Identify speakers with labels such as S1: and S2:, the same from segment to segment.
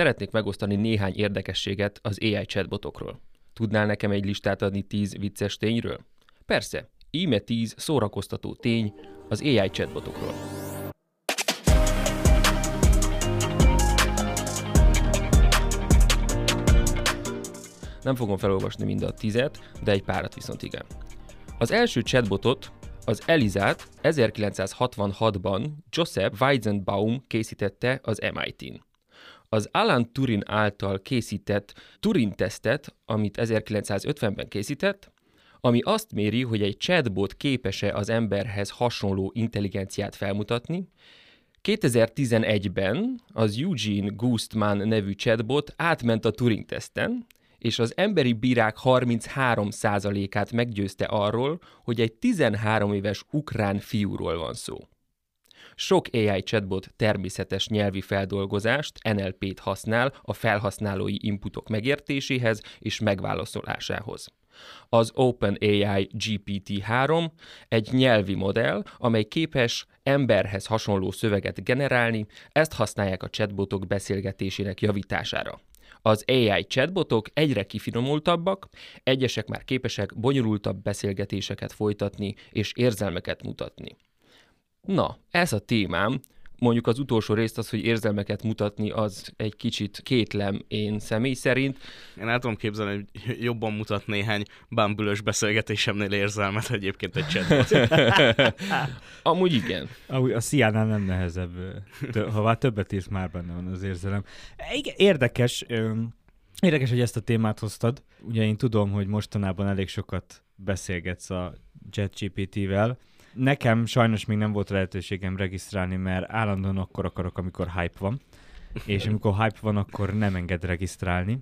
S1: Szeretnék megosztani néhány érdekességet az AI chatbotokról. Tudnál nekem egy listát adni 10 vicces tényről? Persze, íme 10 szórakoztató tény az AI chatbotokról. Nem fogom felolvasni mind a tizet, de egy párat viszont igen. Az első chatbotot, az Elizát 1966-ban Joseph Weizenbaum készítette az MIT-n. Az Alan Turing által készített Turing-tesztet, amit 1950-ben készített, ami azt méri, hogy egy chatbot képes-e az emberhez hasonló intelligenciát felmutatni, 2011-ben az Eugene Gustman nevű chatbot átment a Turing-teszten, és az emberi bírák 33%-át meggyőzte arról, hogy egy 13 éves ukrán fiúról van szó. Sok AI chatbot természetes nyelvi feldolgozást, NLP-t használ a felhasználói inputok megértéséhez és megválaszolásához. Az OpenAI GPT-3 egy nyelvi modell, amely képes emberhez hasonló szöveget generálni, ezt használják a chatbotok beszélgetésének javítására. Az AI chatbotok egyre kifinomultabbak, egyesek már képesek bonyolultabb beszélgetéseket folytatni és érzelmeket mutatni. Na, ez a témám, mondjuk az utolsó részt az, hogy érzelmeket mutatni, az egy kicsit kétlem én személy szerint.
S2: Én el tudom képzelni, hogy jobban mutat néhány bámbülös beszélgetésemnél érzelmet egyébként egy chatbot.
S1: Amúgy igen.
S3: Amúgy a Sziánál nem nehezebb, ha már többet írsz, már benne van az érzelem. Érdekes, érdekes, hogy ezt a témát hoztad. Ugye én tudom, hogy mostanában elég sokat beszélgetsz a ChatGPT-vel, Nekem sajnos még nem volt lehetőségem regisztrálni, mert állandóan akkor akarok, amikor hype van, és amikor hype van, akkor nem enged regisztrálni.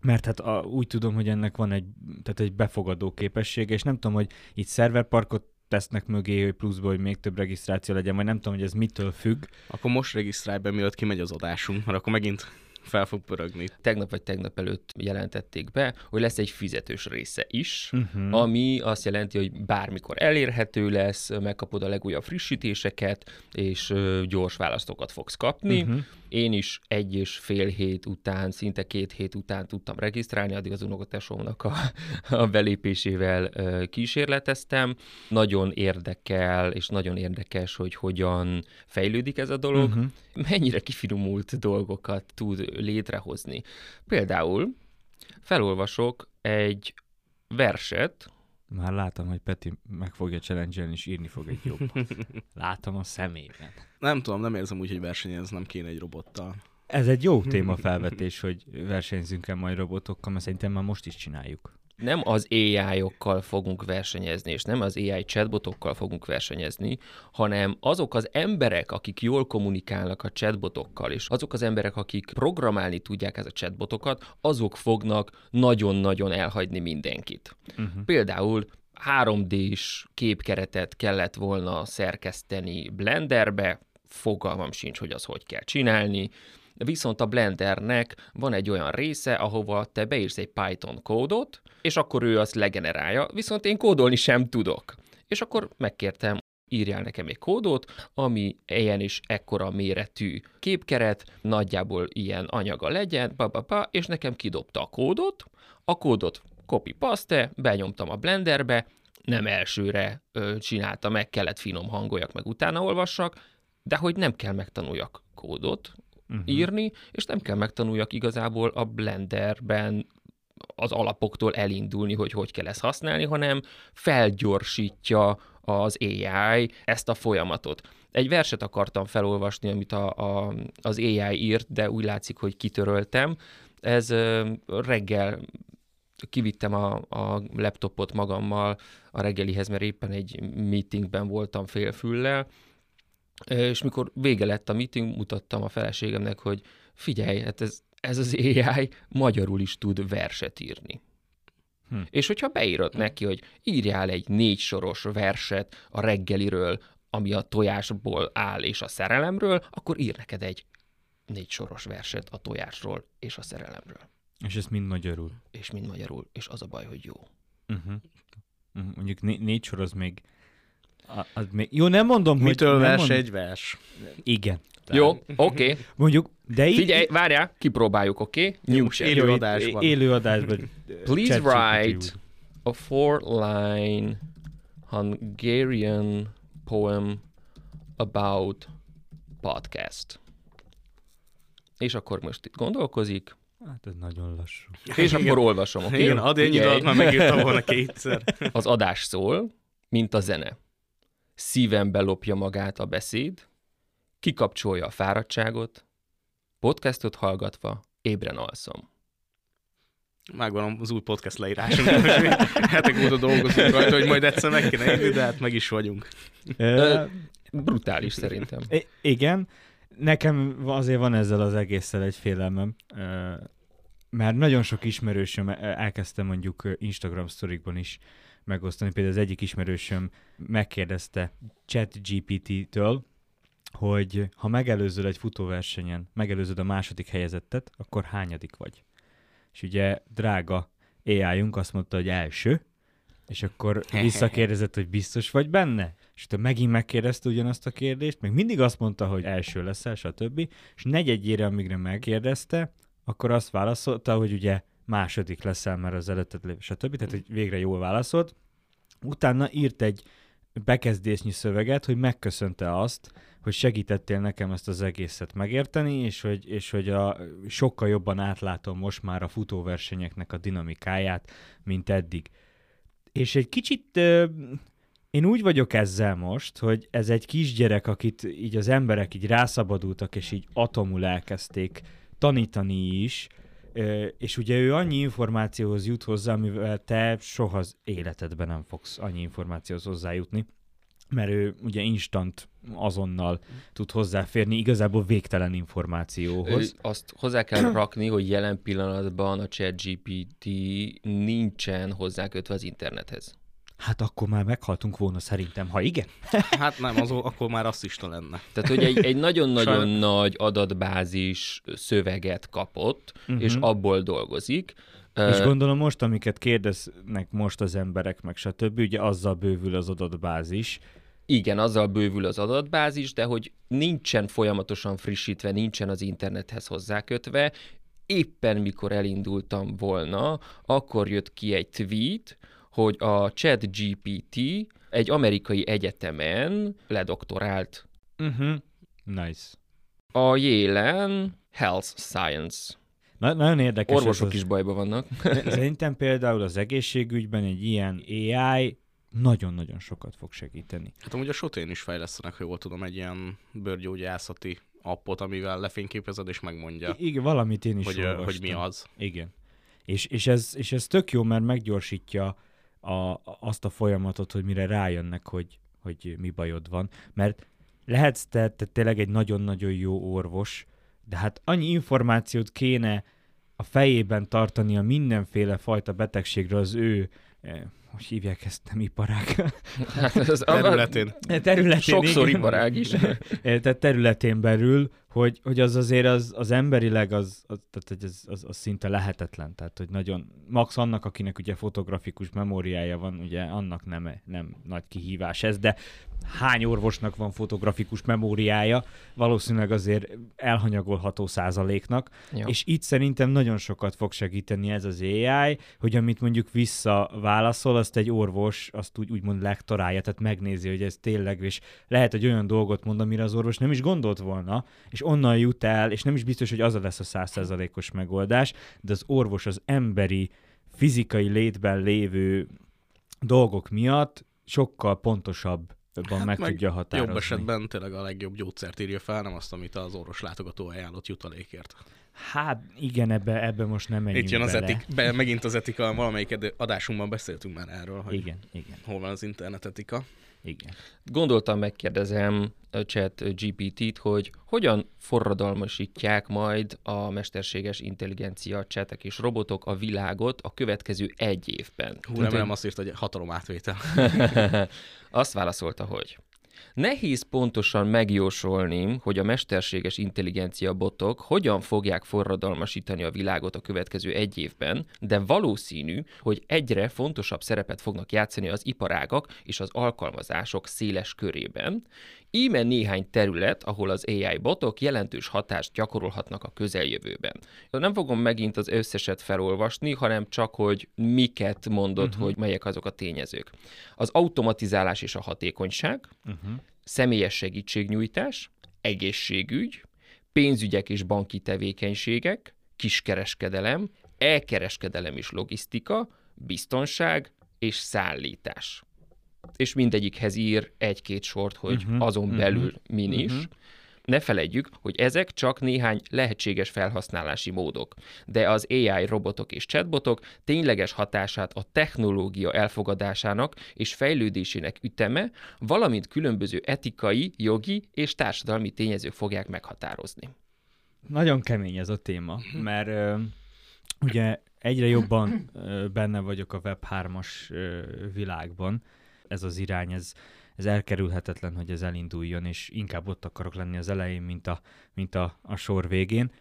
S3: Mert hát a, úgy tudom, hogy ennek van egy, tehát egy befogadó képessége, és nem tudom, hogy itt szerverparkot tesznek mögé, hogy pluszból, hogy még több regisztráció legyen, vagy nem tudom, hogy ez mitől függ.
S2: Akkor most regisztrálj be, mielőtt kimegy az adásunk, mert akkor megint fel fog pörögni.
S1: Tegnap vagy tegnap előtt jelentették be, hogy lesz egy fizetős része is, uh-huh. ami azt jelenti, hogy bármikor elérhető lesz, megkapod a legújabb frissítéseket, és gyors választokat fogsz kapni. Uh-huh. Én is egy és fél hét után, szinte két hét után tudtam regisztrálni, addig az unokatesómnak a, a belépésével kísérleteztem. Nagyon érdekel, és nagyon érdekes, hogy hogyan fejlődik ez a dolog, uh-huh. mennyire kifinomult dolgokat tud létrehozni. Például felolvasok egy verset,
S3: már látom, hogy Peti meg fogja challenge és írni fog egy jobb. Látom a szemében.
S2: Nem tudom, nem érzem úgy, hogy versenyeznem kéne egy robottal.
S3: Ez egy jó témafelvetés, hogy versenyzünk-e majd robotokkal, mert szerintem már most is csináljuk
S1: nem az AI-okkal fogunk versenyezni, és nem az AI chatbotokkal fogunk versenyezni, hanem azok az emberek, akik jól kommunikálnak a chatbotokkal, és azok az emberek, akik programálni tudják ez a chatbotokat, azok fognak nagyon-nagyon elhagyni mindenkit. Uh-huh. Például 3D-s képkeretet kellett volna szerkeszteni Blenderbe, fogalmam sincs, hogy az hogy kell csinálni, viszont a Blendernek van egy olyan része, ahova te beírsz egy Python kódot, és akkor ő azt legenerálja, viszont én kódolni sem tudok. És akkor megkértem, írjál nekem egy kódot, ami ilyen is ekkora méretű képkeret, nagyjából ilyen anyaga legyen, ba, ba, ba, és nekem kidobta a kódot, a kódot copy-paste, benyomtam a Blenderbe, nem elsőre ö, csinálta, meg kellett finom hangoljak, meg utána olvassak, de hogy nem kell megtanuljak kódot, uh-huh. írni, és nem kell megtanuljak igazából a Blenderben az alapoktól elindulni, hogy hogy kell ezt használni, hanem felgyorsítja az AI ezt a folyamatot. Egy verset akartam felolvasni, amit a, a, az AI írt, de úgy látszik, hogy kitöröltem. Ez reggel kivittem a, a laptopot magammal a reggelihez, mert éppen egy meetingben voltam félfüllel, és mikor vége lett a meeting, mutattam a feleségemnek, hogy figyelj, hát ez, ez az AI magyarul is tud verset írni. Hm. És hogyha beírod hm. neki, hogy írjál egy négy soros verset a reggeliről, ami a tojásból áll és a szerelemről, akkor ír neked egy négy soros verset a tojásról és a szerelemről.
S3: És ez mind magyarul.
S1: És mind magyarul. És az a baj, hogy jó.
S3: Uh-huh. Uh-huh. Mondjuk né- négy sor az még A- Az még... Jó, nem mondom,
S2: Mitől
S3: hogy... nem
S2: vers
S3: mondom-
S2: egy vers?
S3: Igen.
S1: Jó, oké. Okay.
S3: Mondjuk, de így...
S1: Figyelj, várjál, kipróbáljuk, oké? Okay? New chat.
S2: élő
S3: Jó, itt
S2: adásban.
S3: Élő adásban.
S1: Please write a four-line Hungarian poem about podcast. És akkor most itt gondolkozik,
S3: Hát ez nagyon lassú.
S1: és akkor olvasom, oké?
S2: Igen, add ennyi már megírtam volna kétszer.
S1: Az adás szól, mint a zene. Szívembe lopja magát a beszéd, kikapcsolja a fáradtságot, podcastot hallgatva ébren alszom.
S2: Megvan az új podcast leírásom. Hetek óta dolgozunk rajta, hogy majd egyszer meg kéne írni, de hát meg is vagyunk.
S3: Ö,
S1: Brutális szerintem.
S3: I- igen, nekem azért van ezzel az egésszel egy félelmem, mert nagyon sok ismerősöm elkezdte mondjuk Instagram sztorikban is megosztani. Például az egyik ismerősöm megkérdezte ChatGPT-től, hogy ha megelőzöl egy futóversenyen, megelőzöd a második helyezettet, akkor hányadik vagy? És ugye drága AI-unk azt mondta, hogy első, és akkor visszakérdezett, hogy biztos vagy benne? És utána megint megkérdezte ugyanazt a kérdést, meg mindig azt mondta, hogy első leszel, stb. És negyedjére, amígre megkérdezte, akkor azt válaszolta, hogy ugye második leszel, mert az előtted lév, stb. Tehát, hogy végre jól válaszolt. Utána írt egy bekezdésnyi szöveget, hogy megköszönte azt, hogy segítettél nekem ezt az egészet megérteni, és hogy, és hogy a, sokkal jobban átlátom most már a futóversenyeknek a dinamikáját, mint eddig. És egy kicsit ö, én úgy vagyok ezzel most, hogy ez egy kisgyerek, akit így az emberek így rászabadultak, és így atomul elkezdték tanítani is, és ugye ő annyi információhoz jut hozzá, amivel te soha az életedben nem fogsz annyi információhoz hozzájutni, mert ő ugye instant azonnal tud hozzáférni igazából végtelen információhoz.
S1: Ö, Azt hozzá kell rakni, hogy jelen pillanatban a ChatGPT nincsen hozzákötve az internethez.
S3: Hát akkor már meghaltunk volna szerintem, ha igen.
S2: Hát nem, az, akkor már rasszista lenne.
S1: Tehát, hogy egy, egy nagyon-nagyon
S2: Sajnos-
S1: nagy adatbázis szöveget kapott,
S3: Mhm.
S1: és abból dolgozik.
S3: És gondolom most, amiket kérdeznek most az emberek, meg stb., ugye azzal bővül az adatbázis.
S1: Igen, azzal bővül az adatbázis, de hogy nincsen folyamatosan frissítve, nincsen az internethez hozzákötve. Éppen mikor elindultam volna, akkor jött ki egy tweet, hogy a ChatGPT egy amerikai egyetemen ledoktorált
S3: Uh-huh. Nice.
S1: a Yale-en Health Science.
S3: Na, nagyon érdekes.
S1: Orvosok
S3: ez
S1: is bajban vannak.
S3: az... Szerintem például az egészségügyben egy ilyen AI nagyon-nagyon sokat fog segíteni.
S2: Hát amúgy a Sotén is fejlesztenek, ha jól tudom, egy ilyen bőrgyógyászati appot, amivel lefényképezed és megmondja,
S3: I- igen, valamit én is
S2: hogy,
S3: olvastam.
S2: hogy mi az.
S3: Igen. És, és, ez, és ez tök jó, mert meggyorsítja a, azt a folyamatot, hogy mire rájönnek, hogy, hogy mi bajod van. Mert lehetsz te, te tényleg egy nagyon-nagyon jó orvos, de hát annyi információt kéne a fejében tartani a mindenféle fajta betegségről az ő, eh, hogy hívják ezt, nem iparág,
S1: Hát ez
S2: Területén.
S3: területén.
S1: Sokszor
S3: igen.
S1: iparág is.
S3: Eh, tehát területén belül, hogy, hogy az azért az, az emberileg az, az, tehát, az, az, az, szinte lehetetlen. Tehát, hogy nagyon, max annak, akinek ugye fotografikus memóriája van, ugye annak nem, nem nagy kihívás ez, de hány orvosnak van fotografikus memóriája, valószínűleg azért elhanyagolható százaléknak,
S1: Ja.
S3: és itt szerintem nagyon sokat fog segíteni ez az AI, hogy amit mondjuk visszaválaszol, azt egy orvos azt úgy, úgymond lektorálja, tehát megnézi, hogy ez tényleg, és lehet, hogy olyan dolgot mond, amire az orvos nem is gondolt volna, és onnan jut el, és nem is biztos, hogy az lesz a százszerzalékos megoldás, de az orvos az emberi, fizikai létben lévő dolgok miatt sokkal pontosabban hát meg,
S2: meg
S3: tudja határozni.
S2: Jobb esetben tényleg a legjobb gyógyszert írja fel, nem azt, amit az orvos látogató ajánlott jutalékért.
S3: Hát igen, ebbe, ebbe most nem menjünk
S2: Itt jön az
S3: bele.
S2: etik, be, megint az etika, valamelyik adásunkban beszéltünk már erről, hogy
S3: Igen, igen,
S2: hol van az internet etika.
S3: igen.
S1: Gondoltam, megkérdezem a chat GPT-t, hogy hogyan forradalmasítják majd a mesterséges intelligencia csetek és robotok a világot a következő egy évben.
S2: Hú, remélem azt írt, hogy hatalom átvétel.
S1: Azt válaszolta, hogy Nehéz pontosan megjósolni, hogy a mesterséges intelligencia botok hogyan fogják forradalmasítani a világot a következő egy évben, de valószínű, hogy egyre fontosabb szerepet fognak játszani az iparágak és az alkalmazások széles körében. Íme néhány terület, ahol az AI botok jelentős hatást gyakorolhatnak a közeljövőben. Nem fogom megint az összeset felolvasni, hanem csak, hogy miket mondott, uh-huh. hogy melyek azok a tényezők. Az automatizálás és a hatékonyság, uh-huh. személyes segítségnyújtás, egészségügy, pénzügyek és banki tevékenységek, kiskereskedelem, elkereskedelem és logisztika, biztonság és szállítás. És mindegyikhez ír egy-két sort, hogy uh-huh, azon uh-huh, belül min is. Uh-huh. Ne felejtjük, hogy ezek csak néhány lehetséges felhasználási módok, de az AI robotok és chatbotok tényleges hatását a technológia elfogadásának és fejlődésének üteme, valamint különböző etikai, jogi és társadalmi tényezők fogják meghatározni.
S3: Nagyon kemény ez a téma, mert ö, ugye egyre jobban ö, benne vagyok a Web3-as ö, világban. Ez az irány, ez ez elkerülhetetlen, hogy ez elinduljon, és inkább ott akarok lenni az elején, mint a, mint a, a sor végén.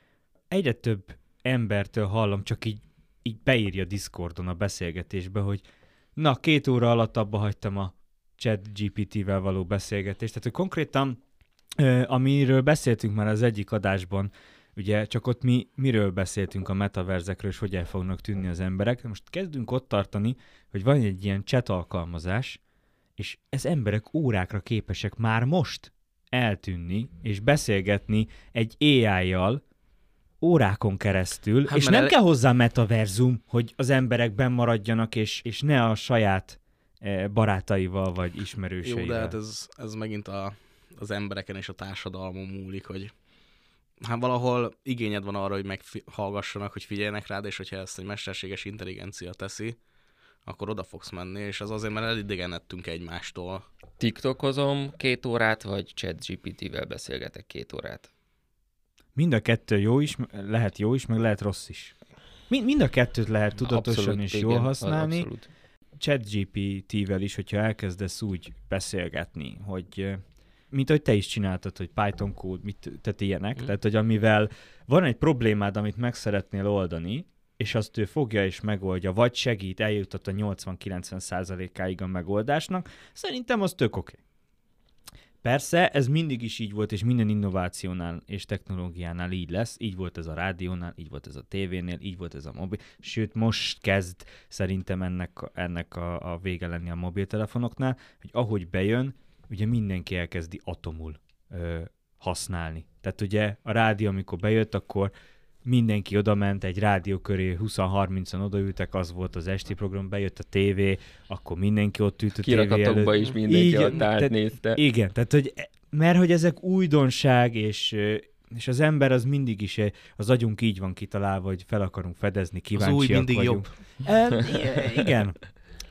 S3: Egyre több embertől hallom, csak így, így beírja Discordon a beszélgetésbe, hogy na, két óra alatt abba hagytam a chat GPT-vel való beszélgetést. Tehát, hogy konkrétan, amiről beszéltünk már az egyik adásban, ugye csak ott mi miről beszéltünk a metaverzekről, és hogy el fognak tűnni az emberek. Most kezdünk ott tartani, hogy van egy ilyen chat alkalmazás, és ez emberek órákra képesek már most eltűnni és beszélgetni egy AI-jal órákon keresztül, hát és nem el... kell hozzá metaverzum, hogy az emberek maradjanak, és, és ne a saját eh, barátaival vagy ismerőseivel.
S2: Jó, de hát ez, ez megint a, az embereken és a társadalmon múlik, hogy hát valahol igényed van arra, hogy meghallgassanak, hogy figyeljenek rád, és hogyha ezt egy mesterséges intelligencia teszi, akkor oda fogsz menni, és az azért, mert elidegenedtünk egymástól.
S1: TikTokozom két órát, vagy chat GPT-vel beszélgetek két órát?
S3: Mind a kettő jó is, lehet jó is, meg lehet rossz is. Mind, mind a kettőt lehet tudatosan abszolút, és igen, jól használni. Abszolút. ChatGPT-vel is, hogyha elkezdesz úgy beszélgetni, hogy mint ahogy te is csináltad, hogy Python kód, mit, tehát ilyenek, mm. tehát hogy amivel van egy problémád, amit meg szeretnél oldani, és azt ő fogja és megoldja, vagy segít, eljutott a 80-90 százalékáig a megoldásnak, szerintem az tök oké. Okay. Persze, ez mindig is így volt, és minden innovációnál és technológiánál így lesz. Így volt ez a rádiónál, így volt ez a tévénél, így volt ez a mobil. Sőt, most kezd szerintem ennek, ennek a, a vége lenni a mobiltelefonoknál, hogy ahogy bejön, ugye mindenki elkezdi atomul ö, használni. Tehát ugye a rádió, amikor bejött, akkor mindenki oda ment egy rádió köré, 20-30-an odaültek, az volt az esti program, bejött a tévé, akkor mindenki ott ült a tévé előtt.
S1: is mindenki igen, ott állt, nézte.
S3: Igen, tehát hogy, mert hogy ezek újdonság, és és az ember az mindig is, az agyunk így van kitalálva, hogy fel akarunk fedezni, kíváncsiak
S2: Az új mindig
S3: vagyunk.
S2: jobb.
S3: E, igen.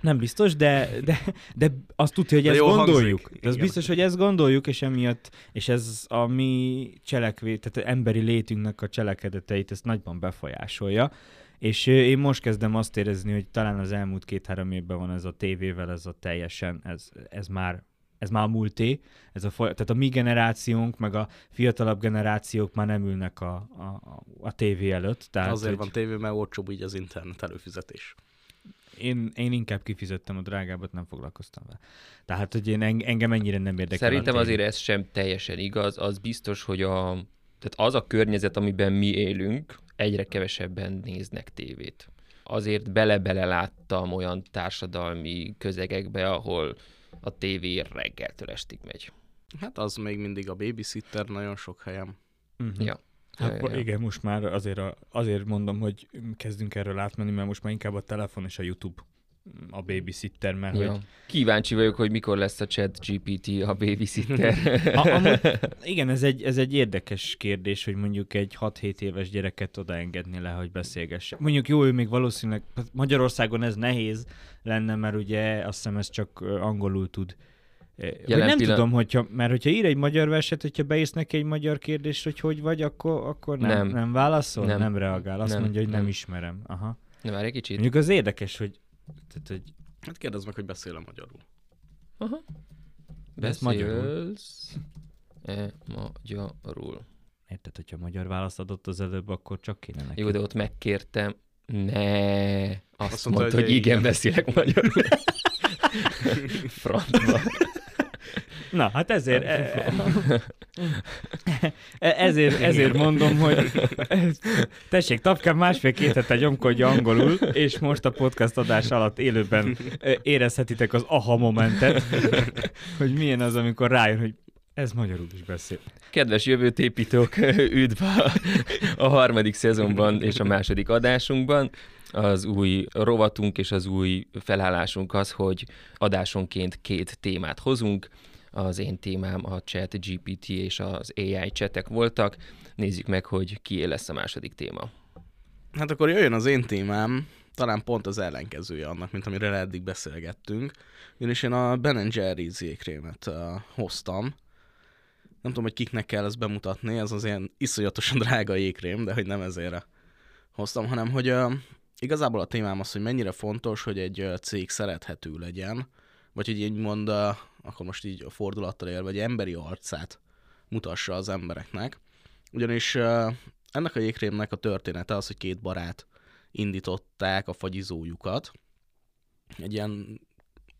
S3: Nem biztos, de, de, de azt tudja, hogy de ezt gondoljuk. Hangzik. De az Igen. biztos, hogy ezt gondoljuk, és emiatt, és ez a mi cselekvé, tehát emberi létünknek a cselekedeteit ezt nagyban befolyásolja. És én most kezdem azt érezni, hogy talán az elmúlt két-három évben van ez a tévével, ez a teljesen, ez, ez már ez már a múlté, ez a foly- tehát a mi generációnk, meg a fiatalabb generációk már nem ülnek a, a, a tévé előtt. Tehát,
S2: Azért hogy... van tévé, mert olcsóbb így az internet előfizetés
S3: én, én inkább kifizettem a drágábbat, nem foglalkoztam vele. Tehát, hogy én engem ennyire nem érdekel.
S1: Szerintem azért ez sem teljesen igaz. Az biztos, hogy a, tehát az a környezet, amiben mi élünk, egyre kevesebben néznek tévét. Azért bele-bele láttam olyan társadalmi közegekbe, ahol a tévé reggeltől estig megy.
S2: Hát az még mindig a babysitter nagyon sok helyem.
S1: Uh-huh. Ja.
S3: Hát ja, ja. igen, most már azért, a, azért mondom, hogy kezdünk erről átmenni, mert most már inkább a telefon és a YouTube a babysitter, mert ja. hogy...
S1: Kíváncsi vagyok, hogy mikor lesz a chat GPT a babysitter.
S3: a, amúgy, igen, ez egy, ez egy érdekes kérdés, hogy mondjuk egy 6-7 éves gyereket odaengedni le, hogy beszélgesse. Mondjuk jó, ő még valószínűleg Magyarországon ez nehéz lenne, mert ugye azt hiszem ez csak angolul tud Jelen nem pillanat... tudom, hogyha, mert hogyha ír egy magyar verset, hogyha beírsz neki egy magyar kérdést, hogy hogy vagy, akkor, akkor nem, nem. nem válaszol, nem. nem reagál. Azt nem. mondja, hogy nem, nem ismerem. Aha.
S1: Nem, már egy kicsit.
S3: Mondjuk az érdekes, hogy... Tehát, hogy...
S2: Hát kérdezd meg, hogy beszél magyarul.
S1: Aha.
S3: Ez magyarul.
S1: Beszélsz-e magyarul?
S3: Érted, hogyha magyar választ adott az előbb, akkor csak kéne neki.
S1: Jó, de ott megkértem, ne, azt,
S2: Azt
S1: azt
S2: mondta,
S1: mondta, hogy
S2: hogy
S1: igen,
S2: igen.
S1: beszélek magyarul. Francba.
S3: Na, hát ezért, e- e- ezért, ezért mondom, hogy tessék, Tapkám másfél-két hete gyomkodja angolul, és most a podcast adás alatt élőben e, érezhetitek az aha momentet, hogy milyen az, amikor rájön, hogy ez magyarul is beszél.
S1: Kedves jövőtépítők, üdv a, a harmadik szezonban és a második adásunkban. Az új rovatunk és az új felállásunk az, hogy adásonként két témát hozunk. Az én témám a chat GPT és az AI csetek voltak. Nézzük meg, hogy kié lesz a második téma.
S2: Hát akkor jöjjön az én témám, talán pont az ellenkezője annak, mint amiről eddig beszélgettünk. Ugyanis én a Ben Jerry's jégkrémet uh, hoztam. Nem tudom, hogy kiknek kell ezt bemutatni, ez az ilyen iszonyatosan drága jégkrém, de hogy nem ezért hoztam, hanem hogy uh, igazából a témám az, hogy mennyire fontos, hogy egy cég szerethető legyen, vagy hogy így mond, akkor most így a fordulattal él, vagy emberi arcát mutassa az embereknek. Ugyanis ennek a jégkrémnek a története az, hogy két barát indították a fagyizójukat. Egy ilyen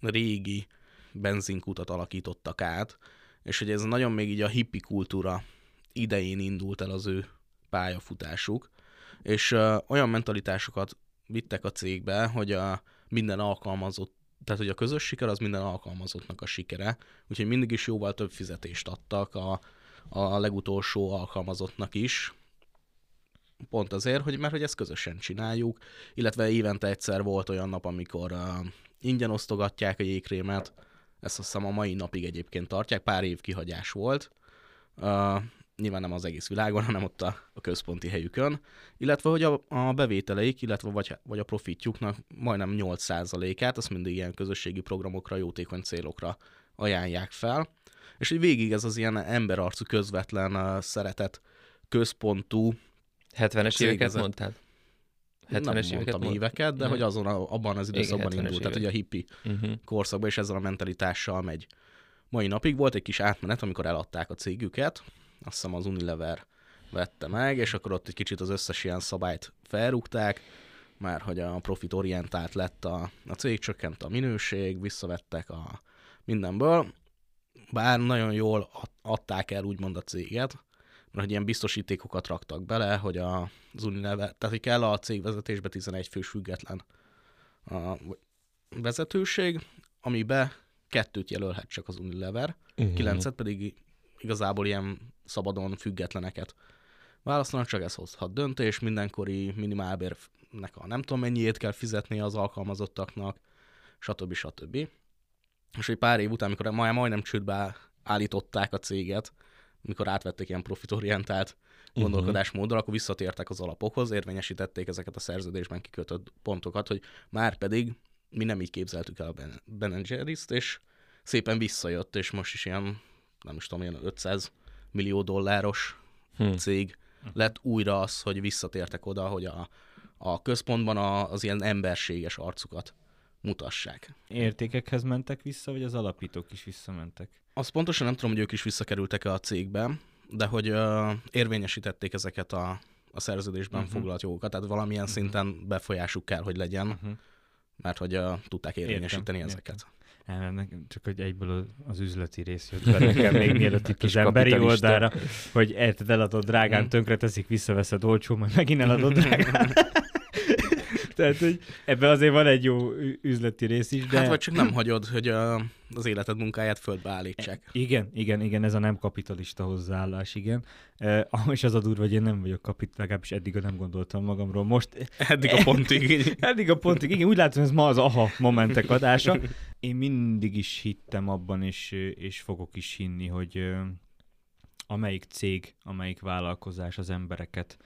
S2: régi benzinkutat alakítottak át, és hogy ez nagyon még így a hippi kultúra idején indult el az ő pályafutásuk, és olyan mentalitásokat vittek a cégbe, hogy a minden alkalmazott, tehát hogy a közös siker az minden alkalmazottnak a sikere, úgyhogy mindig is jóval több fizetést adtak a, a legutolsó alkalmazottnak is, pont azért, hogy mert hogy ezt közösen csináljuk, illetve évente egyszer volt olyan nap, amikor uh, ingyen osztogatják a jégkrémet, ezt azt hiszem a mai napig egyébként tartják, pár év kihagyás volt, uh, nyilván nem az egész világon, hanem ott a, a központi helyükön, illetve hogy a, a bevételeik, illetve vagy, vagy a profitjuknak majdnem 8%-át, azt mindig ilyen közösségi programokra, jótékony célokra ajánlják fel, és hogy végig ez az ilyen emberarcú közvetlen szeretet központú
S1: 70-es
S2: Cég
S1: éveket
S2: a-
S1: mondtad?
S2: nem
S1: 70-es éveket
S2: mondtam
S1: mond-
S2: éveket, de
S1: Nem.
S2: hogy azon a, abban az időszakban
S1: 70-es
S2: indult, tehát
S1: évek.
S2: hogy a hippi
S1: Uh-huh.
S2: korszakban, és ezzel a mentalitással megy. Mai napig volt egy kis átmenet, amikor eladták a cégüket, azt hiszem az Unilever vette meg, és akkor ott egy kicsit az összes ilyen szabályt felrúgták, már hogy a profitorientált lett a, a cég, csökkent a minőség, visszavettek a mindenből, bár nagyon jól ad- adták el úgymond a céget, mert hogy ilyen biztosítékokat raktak bele, hogy a, az Unilever, tehát hogy kell a cégvezetésbe 11 fős független a vezetőség, amibe kettőt jelölhet csak az Unilever,
S1: Uh-huh.
S2: kilencet pedig igazából ilyen szabadon függetleneket választanak, csak ez hozhat döntés, mindenkori minimálbérnek a nem tudom mennyiét kell fizetni az alkalmazottaknak, stb. stb. És egy pár év után, amikor majd, majdnem csődbe állították a céget, mikor átvették ilyen profitorientált gondolkodásmódra, akkor visszatértek az alapokhoz, érvényesítették ezeket a szerződésben kikötött pontokat, hogy már pedig mi nem így képzeltük el a Ben- Ben és szépen visszajött, és most is ilyen, nem is tudom, ilyen 500 millió dolláros
S1: Hm.
S2: cég lett újra az, hogy visszatértek oda, hogy a, a központban a, az ilyen emberséges arcukat mutassák.
S3: Értékekhez mentek vissza, vagy az alapítók is visszamentek?
S2: Azt pontosan nem tudom, hogy ők is visszakerültek-e a cégbe, de hogy uh, érvényesítették ezeket a, a szerződésben uh-huh. foglalt jogokat, tehát valamilyen uh-huh. szinten befolyásuk kell, hogy legyen, uh-huh. Mert hogy uh, tudták érvényesíteni
S3: Értem,
S2: ezeket.
S3: Nem, csak hogy egyből az- üzleti rész jött be nekem még mielőtt itt az emberi oldalra, hogy érted, eladod drágán,
S2: Mm.
S3: tönkre teszik, visszaveszed olcsó, majd megint eladod drágán. Tehát, hogy ebben azért van egy jó üzleti rész is, de...
S2: Hát vagy csak nem hagyod, hogy uh, az életed munkáját földbe állítsák.
S3: Igen, igen, igen, ez a nem kapitalista hozzáállás, igen. E, és az a durva, hogy én nem vagyok kapitalista, legalábbis eddig nem gondoltam magamról. Most
S2: Eddig a pontig.
S3: Eddig a pontig, igen, úgy látom, ez ma az aha momentek adása. Én mindig is hittem abban, és, és fogok is hinni, hogy amelyik cég, amelyik vállalkozás az embereket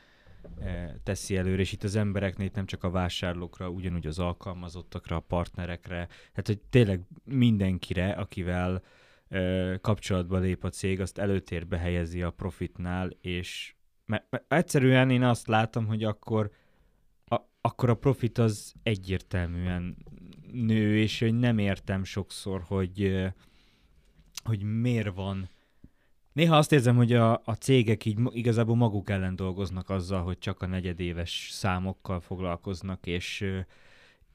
S3: teszi előre, és itt az embereknél itt nem csak a vásárlókra, ugyanúgy az alkalmazottakra, a partnerekre, tehát hogy tényleg mindenkire, akivel ö, kapcsolatba lép a cég, azt előtérbe helyezi a profitnál, és mert, mert egyszerűen én azt látom, hogy akkor a, akkor a profit az egyértelműen nő, és hogy nem értem sokszor, hogy ö, hogy miért van Néha azt érzem, hogy a, a cégek így igazából maguk ellen dolgoznak azzal, hogy csak a negyedéves számokkal foglalkoznak, és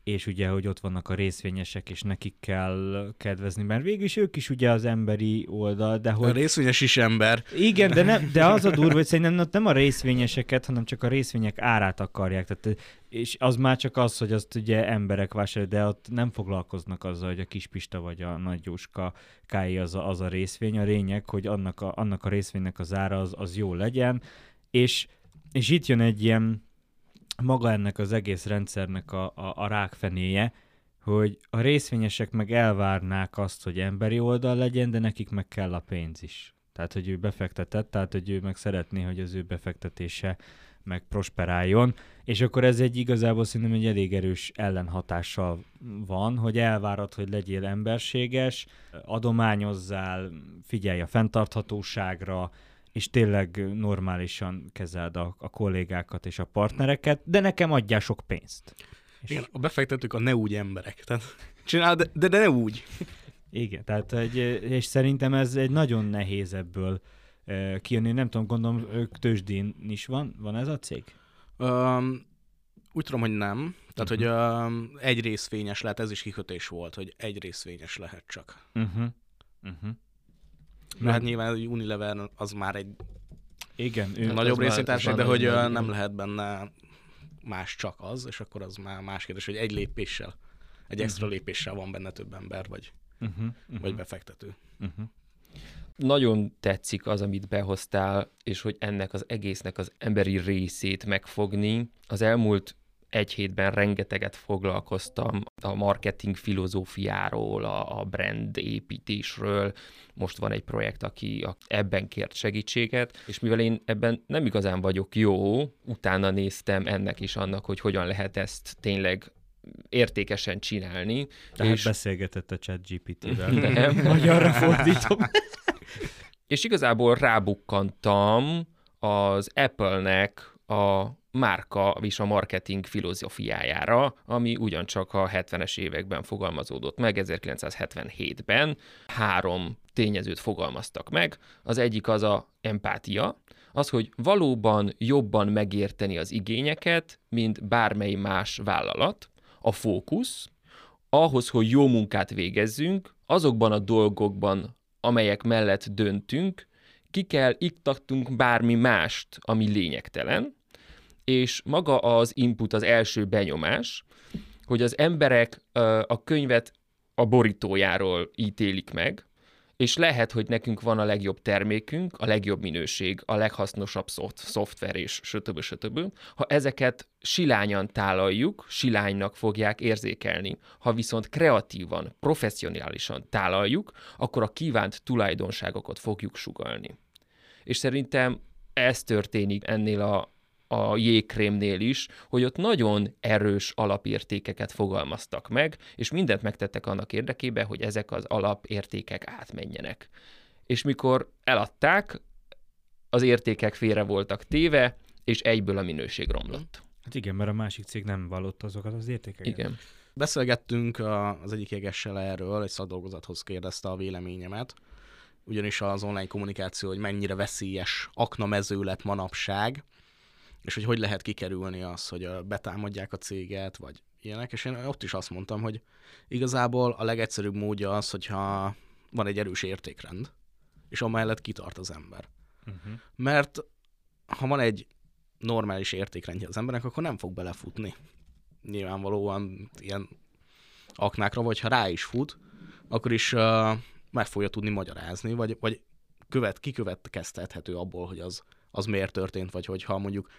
S3: és ugye, hogy ott vannak a részvényesek, és nekik kell kedvezni, mert végül is ők is ugye az emberi oldal, de hogy...
S2: A részvényes is ember.
S3: Igen, de, nem, de az a durva, hogy szerintem nem a részvényeseket, hanem csak a részvények árát akarják. Tehát, és az már csak az, hogy azt ugye emberek vásárolják, de ott nem foglalkoznak azzal, hogy a Kispista vagy a Nagy Jóska Kái az a, az a részvény. A lényeg, hogy annak a, annak a részvénynek az ára az, az jó legyen, és, és itt jön egy ilyen maga ennek az egész rendszernek a, a, a rákfenéje, hogy a részvényesek meg elvárnák azt, hogy emberi oldal legyen, de nekik meg kell a pénz is. Tehát, hogy ő befektetett, tehát, hogy ő meg szeretné, hogy az ő befektetése meg prosperáljon, és akkor ez egy igazából szerintem egy elég erős ellenhatással van, hogy elvárod, hogy legyél emberséges, adományozzál, figyelj a fenntarthatóságra, és tényleg normálisan kezeld a, a kollégákat és a partnereket, de nekem adjál sok pénzt.
S2: És... Igen, a befektetők a ne úgy emberek. Tehát csinál, de, de, de ne úgy.
S3: Igen, tehát egy, és szerintem ez egy nagyon nehéz ebből kijönni. Nem tudom, gondolom, ők tőzsdén is van. Van ez a cég?
S2: Um, úgy tudom, hogy nem. Tehát, uh-huh. hogy um, egy részvényes lehet, ez is kikötés volt, hogy egy részvényes lehet csak. Uh-huh. Uh-huh. Mert hát nyilván Unilever az már egy
S3: igen,
S2: ő nagyobb részvénytársaság, de hogy nem lehet benne más csak az, és akkor az már más kérdés, hogy egy lépéssel, egy extra uh-huh. lépéssel van benne több ember, vagy, uh-huh. Uh-huh. vagy befektető. Uh-huh.
S1: Nagyon tetszik az, amit behoztál, és hogy ennek az egésznek az emberi részét megfogni. Az elmúlt egy hétben rengeteget foglalkoztam a marketing filozófiáról, a, a brand építésről. Most van egy projekt, aki ebben kért segítséget, és mivel én ebben nem igazán vagyok jó, utána néztem ennek is annak, hogy hogyan lehet ezt tényleg értékesen csinálni.
S3: Tehát és... beszélgetett a chat GPT-vel. Nem. Magyarra fordítom.
S1: és igazából rábukkantam az Apple-nek a márka és a marketing filozófiájára, ami ugyancsak a 70-es években fogalmazódott meg, 1977-ben. Három tényezőt fogalmaztak meg. Az egyik az a empátia, az, hogy valóban jobban megérteni az igényeket, mint bármely más vállalat. A fókusz, ahhoz, hogy jó munkát végezzünk, azokban a dolgokban, amelyek mellett döntünk, ki kell iktattunk bármi mást, ami lényegtelen, és maga az input, az első benyomás, hogy az emberek a könyvet a borítójáról ítélik meg, és lehet, hogy nekünk van a legjobb termékünk, a legjobb minőség, a leghasznosabb szoftver és stb. stb. Ha ezeket silányan tálaljuk, silánynak fogják érzékelni. Ha viszont kreatívan, professzionálisan tálaljuk, akkor a kívánt tulajdonságokat fogjuk sugalni. És szerintem ez történik ennél a a jégkrémnél is, hogy ott nagyon erős alapértékeket fogalmaztak meg, és mindent megtettek annak érdekében, hogy ezek az alapértékek átmenjenek. És mikor eladták, az értékek félre voltak téve, és egyből a minőség romlott.
S3: Hát igen, mert a másik cég nem vallott azokat az értékeket.
S1: Igen.
S2: Beszélgettünk az egyik jegessel erről, egy szakdolgozathoz kérdezte a véleményemet, ugyanis az online kommunikáció, hogy mennyire veszélyes aknamező lett manapság, és hogy hogy lehet kikerülni az, hogy betámadják a céget, vagy ilyenek, és én ott is azt mondtam, hogy igazából a legegyszerűbb módja az, hogyha van egy erős értékrend, és amellett kitart az ember. Uh-huh. Mert ha van egy normális értékrendje az embernek, akkor nem fog belefutni. Nyilvánvalóan ilyen aknákra, vagy ha rá is fut, akkor is uh, meg fogja tudni magyarázni, vagy, vagy követ, kikövetkeztethető abból, hogy az, az miért történt, vagy hogyha mondjuk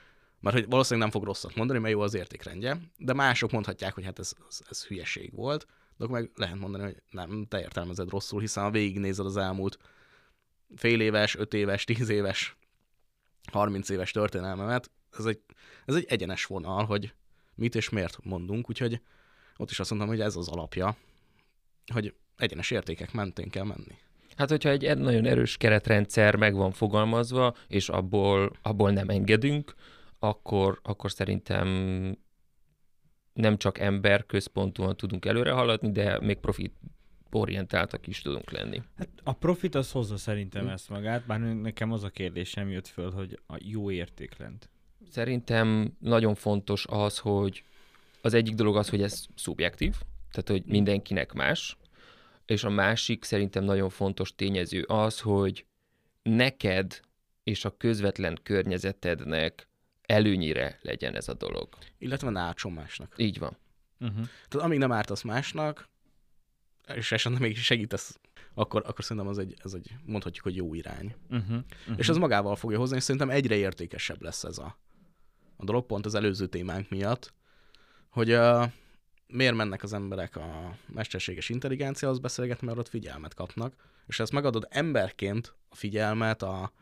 S2: mert hogy valószínűleg nem fog rosszat mondani, mert jó az értékrendje, de mások mondhatják, hogy hát ez, ez, ez hülyeség volt, de akkor meg lehet mondani, hogy nem, te értelmezed rosszul, hiszen ha végignézed az elmúlt fél éves, öt éves, tíz éves, 30 éves történelmemet, ez egy, ez egy egyenes vonal, hogy mit és miért mondunk, úgyhogy ott is azt mondtam, hogy ez az alapja, hogy egyenes értékek mentén kell menni.
S1: Hát, hogyha egy nagyon erős keretrendszer meg van fogalmazva, és abból, abból nem engedünk, akkor, akkor szerintem nem csak ember központúan tudunk előre haladni, de még profit orientáltak is tudunk lenni.
S3: Hát a profit az hozza szerintem ezt magát, bár nekem az a kérdésem jött föl, hogy a jó értéklent.
S1: Szerintem nagyon fontos az, hogy az egyik dolog az, hogy ez szubjektív, tehát hogy mindenkinek más, és a másik szerintem nagyon fontos tényező az, hogy neked és a közvetlen környezetednek előnyire legyen ez a dolog.
S2: Illetve ne ártson másnak.
S1: Így van.
S3: Uh-huh.
S2: Tehát amíg nem ártasz másnak, és esetleg még segítesz, akkor, akkor szerintem az egy, ez egy, mondhatjuk, hogy jó irány.
S3: Uh-huh. Uh-huh.
S2: És az magával fogja hozni, és szerintem egyre értékesebb lesz ez a, a dolog, pont az előző témánk miatt, hogy uh, miért mennek az emberek a mesterséges intelligenciához beszélgetni, mert ott figyelmet kapnak, és ezt megadod emberként a figyelmet, a,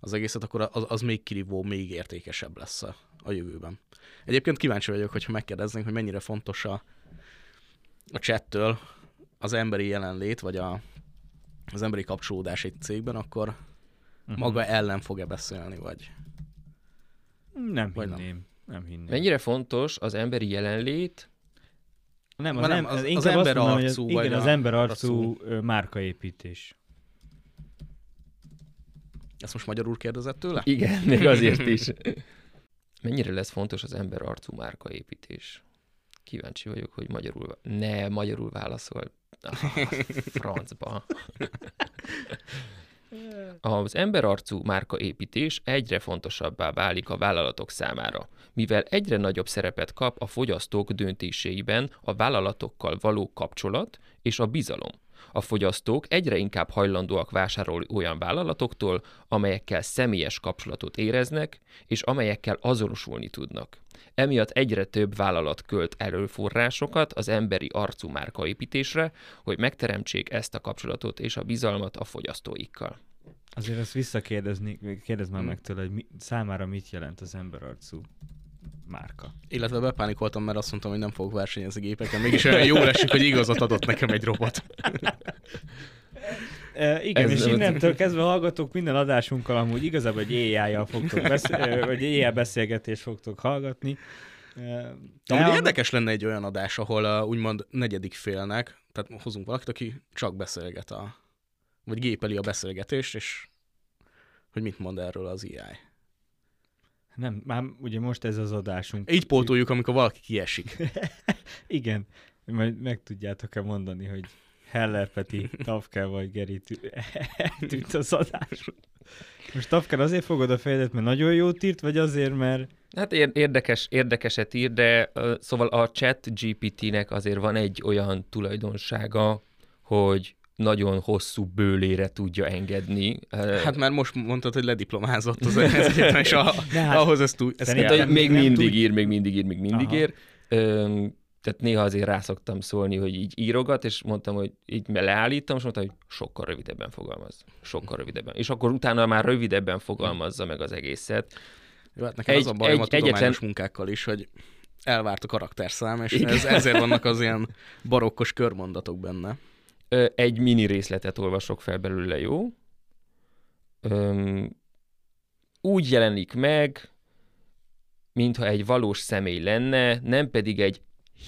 S2: az egészet, akkor az, az még kirívó, még értékesebb lesz a, a jövőben. Egyébként kíváncsi vagyok, hogyha megkérdeznénk, hogy mennyire fontos a, a chattől az emberi jelenlét, vagy a, az emberi kapcsolódás egy cégben, akkor uh-huh. maga ellen fog-e beszélni, vagy...
S3: Nem
S2: Vagy nem.
S3: hinném. Nem hinném.
S1: Mennyire fontos az emberi jelenlét,
S3: Nem, az, nem,
S2: nem,
S3: az,
S2: az- az ember
S3: mondom, hogy az,
S2: arcú,
S3: igen, az ember arcú márkaépítés.
S2: Ezt most magyarul kérdezett tőle?
S1: igen, még azért is. Mennyire lesz fontos az ember arcú márkaépítés? Kíváncsi vagyok, hogy magyarul... Ne, magyarul válaszol. Ah, francba. Az emberarcú márkaépítés egyre fontosabbá válik a vállalatok számára, mivel egyre nagyobb szerepet kap a fogyasztók döntéseiben a vállalatokkal való kapcsolat és a bizalom. A fogyasztók egyre inkább hajlandóak vásárolni olyan vállalatoktól, amelyekkel személyes kapcsolatot éreznek, és amelyekkel azonosulni tudnak. Emiatt egyre több vállalat költ erőforrásokat az emberi arcú márkaépítésre, hogy megteremtsék ezt a kapcsolatot és a bizalmat a fogyasztóikkal.
S3: Azért ezt visszakérdezni, kérdezz már meg tőle, hogy mi, számára mit jelent az ember arcú márka.
S2: Illetve bepánikoltam, mert azt mondtam, hogy nem fogok versenyezni gépeken. Mégis olyan jól esik, hogy igazat adott nekem egy robot.
S3: E, igen,
S1: Ez
S3: és innentől kezdve hallgatók minden adásunkkal amúgy igazából egy AI-jal fogtok beszélni, vagy AI beszélgetést fogtok hallgatni. E,
S2: De amúgy
S3: am-
S2: érdekes lenne egy olyan adás, ahol uh, úgymond negyedik félnek, tehát hozunk valakit, aki csak beszélget a, vagy gépeli a beszélgetést, és hogy mit mond erről az AI.
S3: Nem, már ugye most ez az adásunk.
S2: Így pótoljuk, amikor valaki kiesik.
S3: Igen, majd meg tudjátok-e mondani, hogy Heller Peti, Tafkel vagy Geri tű- tűnt az adás. Most Tafkel azért fogod a fejedet, mert nagyon jót írt, vagy azért, mert
S1: Hát ér- érdekes, érdekeset ír, de uh, szóval a chat GPT-nek azért van egy olyan tulajdonsága, hogy nagyon hosszú bőlére tudja engedni.
S2: Hát már most mondtad, hogy lediplomázott az egyetem, és a,
S3: De hát-
S2: ahhoz ezt, túl, ezt
S1: hogy még mindig
S3: tud-
S1: ír, még mindig ír, még mindig
S3: Aha.
S1: ír. Öm, tehát néha azért rászoktam szólni, hogy így írogat, és mondtam, hogy így leállítom, és mondtam, hogy sokkal rövidebben fogalmaz. Sokkal rövidebben. És akkor utána már rövidebben fogalmazza meg az egészet.
S2: Jó, hát nekem
S1: Egy-
S2: az a bajom a
S1: egy-
S2: tudományos
S1: egyetlen-
S2: munkákkal is, hogy elvárt a karakterszám, és
S1: Igen.
S2: ez, ezért vannak az ilyen barokkos körmondatok benne.
S1: Egy mini részletet olvasok fel belőle, jó? Öm, úgy jelenik meg, mintha egy valós személy lenne, nem pedig egy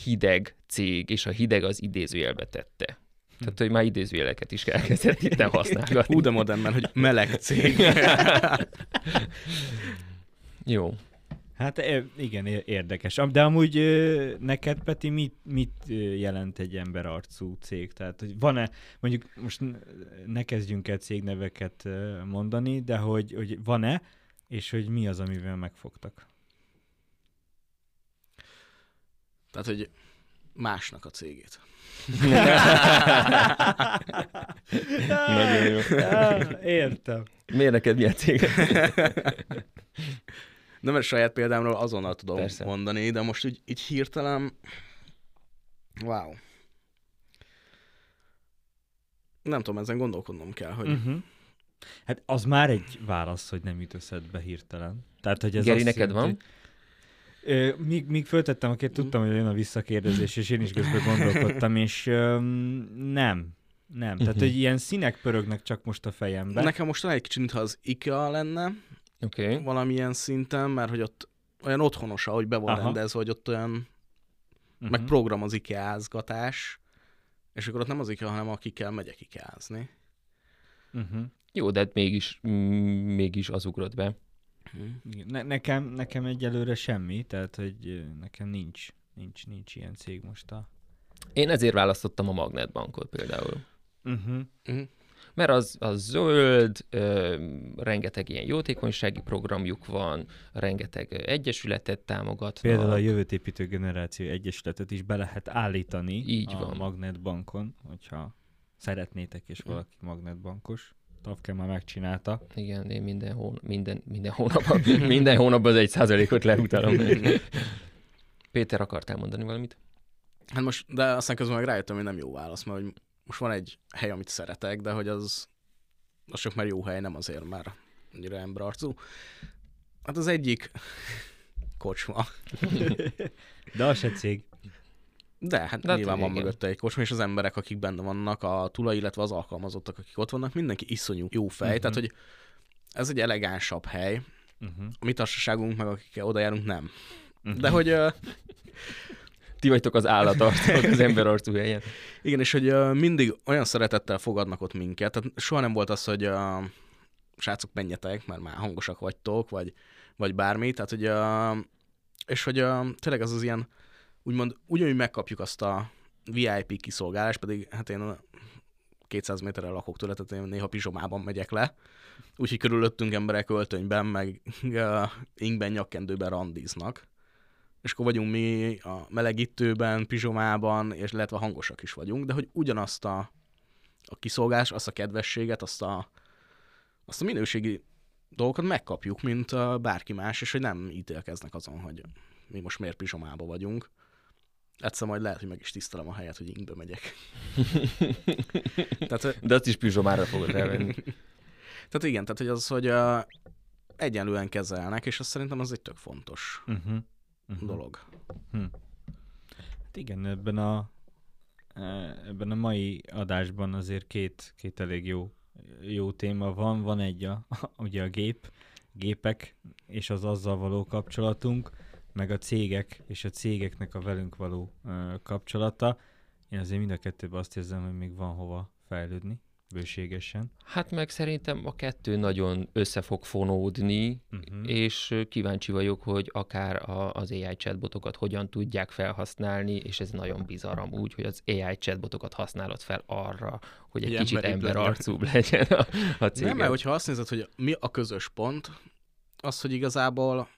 S1: hideg cég, és a hideg az idézőjelbe tette. Tehát, hogy már idézőjeleket is elkezdett itt használgatni.
S2: Hú, de mert hogy meleg cég.
S1: Jó.
S3: Hát eh, igen, érdekes. De amúgy neked, Peti, mit, mit jelent egy emberarcú cég? Tehát, hogy van-e, mondjuk most ne kezdjünk el cégneveket mondani, de hogy, hogy van-e, és hogy mi az, amivel megfogtak?
S2: Tehát, hogy másnak a cégét.
S1: Nagyon jó.
S3: Értem.
S1: Miért neked milyen cég?
S2: Nem, mert saját példámról azonnal tudom
S1: Persze.
S2: Mondani, de most így, így hirtelen... Wow. Nem tudom, ezen gondolkodnom kell, hogy...
S3: Uh-huh. Hát az már egy válasz, hogy nem jut eszedbe hirtelen. Tehát, hogy ez
S1: Geri, neked
S3: jelenti-
S1: van?
S3: Ö, míg, míg föltettem a kérdést, tudtam, hogy jön a visszakérdezés, és én is közben gondolkodtam, és öm, nem. Nem. Tehát,
S1: Mhm.
S3: hogy ilyen színek pörögnek csak most a fejemben.
S2: Nekem most egy kicsit, mintha az IKEA lenne.
S1: Okay.
S2: valamilyen szinten, mert hogy ott olyan otthonos, ahogy be van
S3: Aha.
S2: rendezve, hogy ott olyan,
S3: uh-huh.
S2: meg program az IKEA-zgatás, És akkor ott nem az kell, hanem akikkel megyek ikázni.
S3: Uh-huh.
S1: Jó, de hát mégis, mm, mégis az ugrott be.
S3: Ne, nekem, nekem egyelőre semmi, tehát hogy nekem nincs, nincs, nincs ilyen cég most a...
S1: Én ezért választottam a Magnetbankot például.
S3: Uh-huh.
S2: Mhm.
S1: Mert az, az zöld, ö, rengeteg ilyen jótékonysági programjuk van, rengeteg egyesületet támogatnak.
S3: Például a jövőt építő generáció egyesületet is be lehet állítani
S1: Így
S3: a
S1: van.
S3: Magnetbankon, hogyha szeretnétek, és valaki magnetbankos. Tavke már megcsinálta.
S1: Igen, én minden, hón, minden, minden hónapban, minden hónapban az egy százalékot leutálom. Péter, akartál mondani valamit?
S2: Hát most, de aztán közben meg rájöttem, hogy nem jó válasz, mert hogy most van egy hely, amit szeretek, de hogy az, az csak már jó hely, nem azért, mert annyira emberarcú. Hát az egyik kocsma.
S3: De az se cég.
S2: De hát
S1: De hát
S2: nyilván van
S1: igen.
S2: mögötte egy kocsma, és az emberek, akik benne vannak, a tulaj, illetve az alkalmazottak, akik ott vannak, mindenki iszonyú jó fej, uh-huh. tehát hogy ez egy elegánsabb hely,
S3: Uh-huh.
S2: a mi társaságunk, meg akikkel oda járunk, nem.
S3: Mhm.
S2: De hogy
S1: Ti vagytok az állatartók az emberarcú helyen.
S2: igen, és hogy ö, mindig olyan szeretettel fogadnak ott minket, tehát soha nem volt az, hogy ö, srácok, menjetek, mert már hangosak vagytok, vagy, vagy bármi, tehát hogy ö, és hogy ö, tényleg az az ilyen, úgymond ugyanúgy megkapjuk azt a VIP kiszolgálást, pedig hát én 200 méterre lakok tőle, tehát én néha pizsomában megyek le, úgyhogy körülöttünk emberek öltönyben, meg uh, inkben, nyakkendőben randíznak. És akkor vagyunk mi a melegítőben, pizsomában, és illetve hangosak is vagyunk, de hogy ugyanazt a, a kiszolgás, azt a kedvességet, azt a, azt a minőségi dolgokat megkapjuk, mint bárki más, és hogy nem ítélkeznek azon, hogy mi most miért pizsomába vagyunk. Egyszer majd lehet, hogy meg is tisztelem a helyet, hogy inkbe megyek. tehát,
S1: De azt is pizsomára fogod elvenni.
S2: tehát igen, tehát hogy az, hogy uh, egyenlően kezelnek, és azt szerintem az egy tök fontos
S3: Uh-huh. Uh-huh.
S2: dolog.
S3: Hát igen, ebben a, eh, ebben a mai adásban azért két, két elég jó, jó téma van. Van egy a, ugye a gép, gépek és az azzal való kapcsolatunk, meg a cégek és a cégeknek a velünk való ö, kapcsolata. Én azért mind a kettőben azt érzem, hogy még van hova fejlődni bőségesen.
S1: Hát meg szerintem a kettő nagyon össze fog fonódni,
S3: Uh-huh.
S1: és kíváncsi vagyok, hogy akár a, az AI chatbotokat hogyan tudják felhasználni, és ez nagyon bizarr amúgy, hogy az AI chatbotokat használod fel arra, hogy egy
S2: Hogy
S1: kicsit emberarcúbb legyen a, a cég.
S2: Nem, mert hogyha azt nézed, hogy mi a közös pont, az, hogy igazából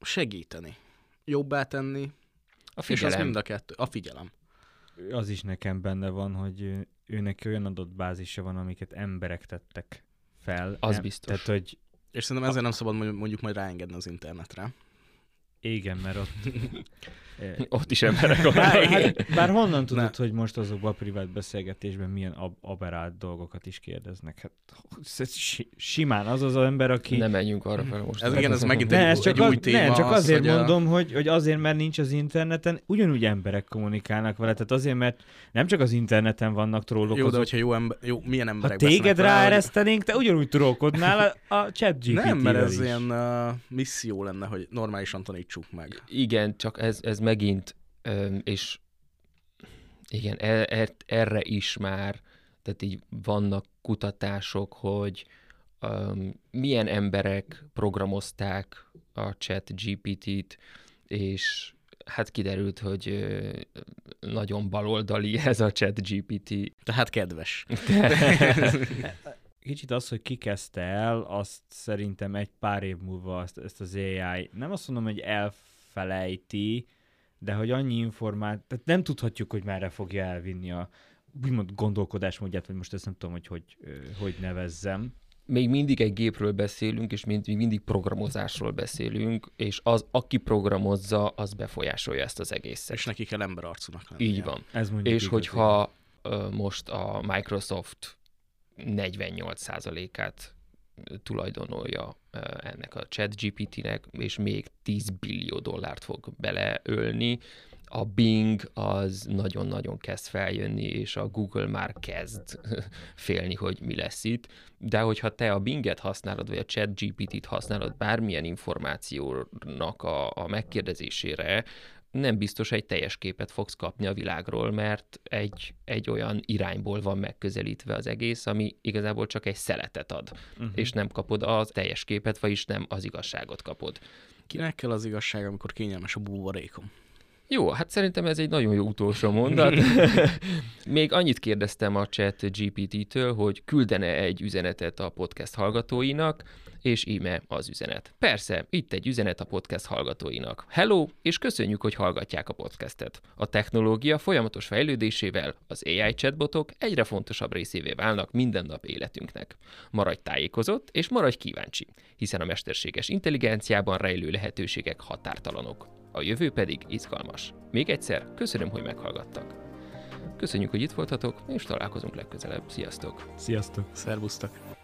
S2: segíteni, jobbá tenni,
S1: A
S2: és az
S1: figyelem.
S2: mind a kettő. A figyelem.
S3: Az is nekem benne van, hogy őnek olyan adott bázisa van, amiket emberek tettek fel.
S1: Az
S3: Nem-
S1: biztos.
S3: Tehát, hogy
S2: És szerintem ezzel nem szabad mondjuk- mondjuk majd ráengedni az internetre.
S3: Igen, mert ott... eh,
S1: Ott is emberek
S3: Bár,
S1: vannak.
S3: hát, bár honnan tudod,
S2: Ne.
S3: hogy most azokban a privát beszélgetésben milyen ab- aberált dolgokat is kérdeznek? Hát simán az az ember, aki...
S1: Nem menjünk arra fel most.
S2: Ez igen, ez megint
S3: ne,
S2: egy,
S3: ez csak,
S2: egy
S3: az,
S2: új téma.
S3: ne, csak
S2: az,
S3: azért
S2: hogy a-
S3: mondom, hogy, hogy azért, mert nincs az interneten, ugyanúgy emberek kommunikálnak vele. Tehát azért, mert nem csak az interneten vannak trollok,
S2: Jó, de hogyha jó, ember, jó milyen
S3: ha
S2: emberek
S3: téged
S2: beszélnek vele, hogy-
S3: ráeresztenénk, te ugyanúgy trollkodnál a, a chat gpt
S2: Nem, mert ez
S3: is.
S2: ilyen uh, misszió lenne, hogy normálisan tanítsuk meg.
S1: Igen, csak ez, ez megint, és igen, e, e, erre is már, tehát így vannak kutatások, hogy milyen emberek programozták a chat GPT-t, és hát kiderült, hogy nagyon baloldali ez a chat GPT.
S2: Tehát kedves.
S3: Kicsit az, hogy ki kezdte el, azt szerintem egy pár év múlva azt, ezt az AI, nem azt mondom, hogy elfelejti, de hogy annyi információ, tehát nem tudhatjuk, hogy merre fogja elvinni a úgymond gondolkodásmódját, vagy most ezt nem tudom, hogy hogy, hogy nevezzem.
S1: Még mindig egy gépről beszélünk, és még mindig programozásról beszélünk, és az, aki programozza, az befolyásolja ezt az egészet.
S2: És neki kell emberarcúnak lenni.
S1: Így van.
S3: Ez
S1: És hogyha ö, most a Microsoft 48%-át tulajdonolja ennek a chat GPT-nek, és még 10 billió dollárt fog beleölni, a Bing az nagyon-nagyon kezd feljönni, és a Google már kezd félni, hogy mi lesz itt. De hogyha te a Binget használod, vagy a chat GPT-t használod bármilyen információnak a, a megkérdezésére, nem biztos egy teljes képet fogsz kapni a világról, mert egy, egy olyan irányból van megközelítve az egész, ami igazából csak egy szeletet ad, uh-huh. és nem kapod az teljes képet, vagyis nem az igazságot kapod.
S2: Kinek kell az igazság, amikor kényelmes a búvarékom?
S1: Jó, hát szerintem ez egy nagyon jó utolsó mondat. Még annyit kérdeztem a chat GPT-től, hogy küldene egy üzenetet a podcast hallgatóinak, és íme az üzenet. Persze, itt egy üzenet a podcast hallgatóinak. Hello, és köszönjük, hogy hallgatják a podcastet. A technológia folyamatos fejlődésével az AI chatbotok egyre fontosabb részévé válnak minden nap életünknek. Maradj tájékozott, és maradj kíváncsi, hiszen a mesterséges intelligenciában rejlő lehetőségek határtalanok a jövő pedig izgalmas. Még egyszer köszönöm, hogy meghallgattak. Köszönjük, hogy itt voltatok, és találkozunk legközelebb. Sziasztok!
S3: Sziasztok!
S2: Szervusztok!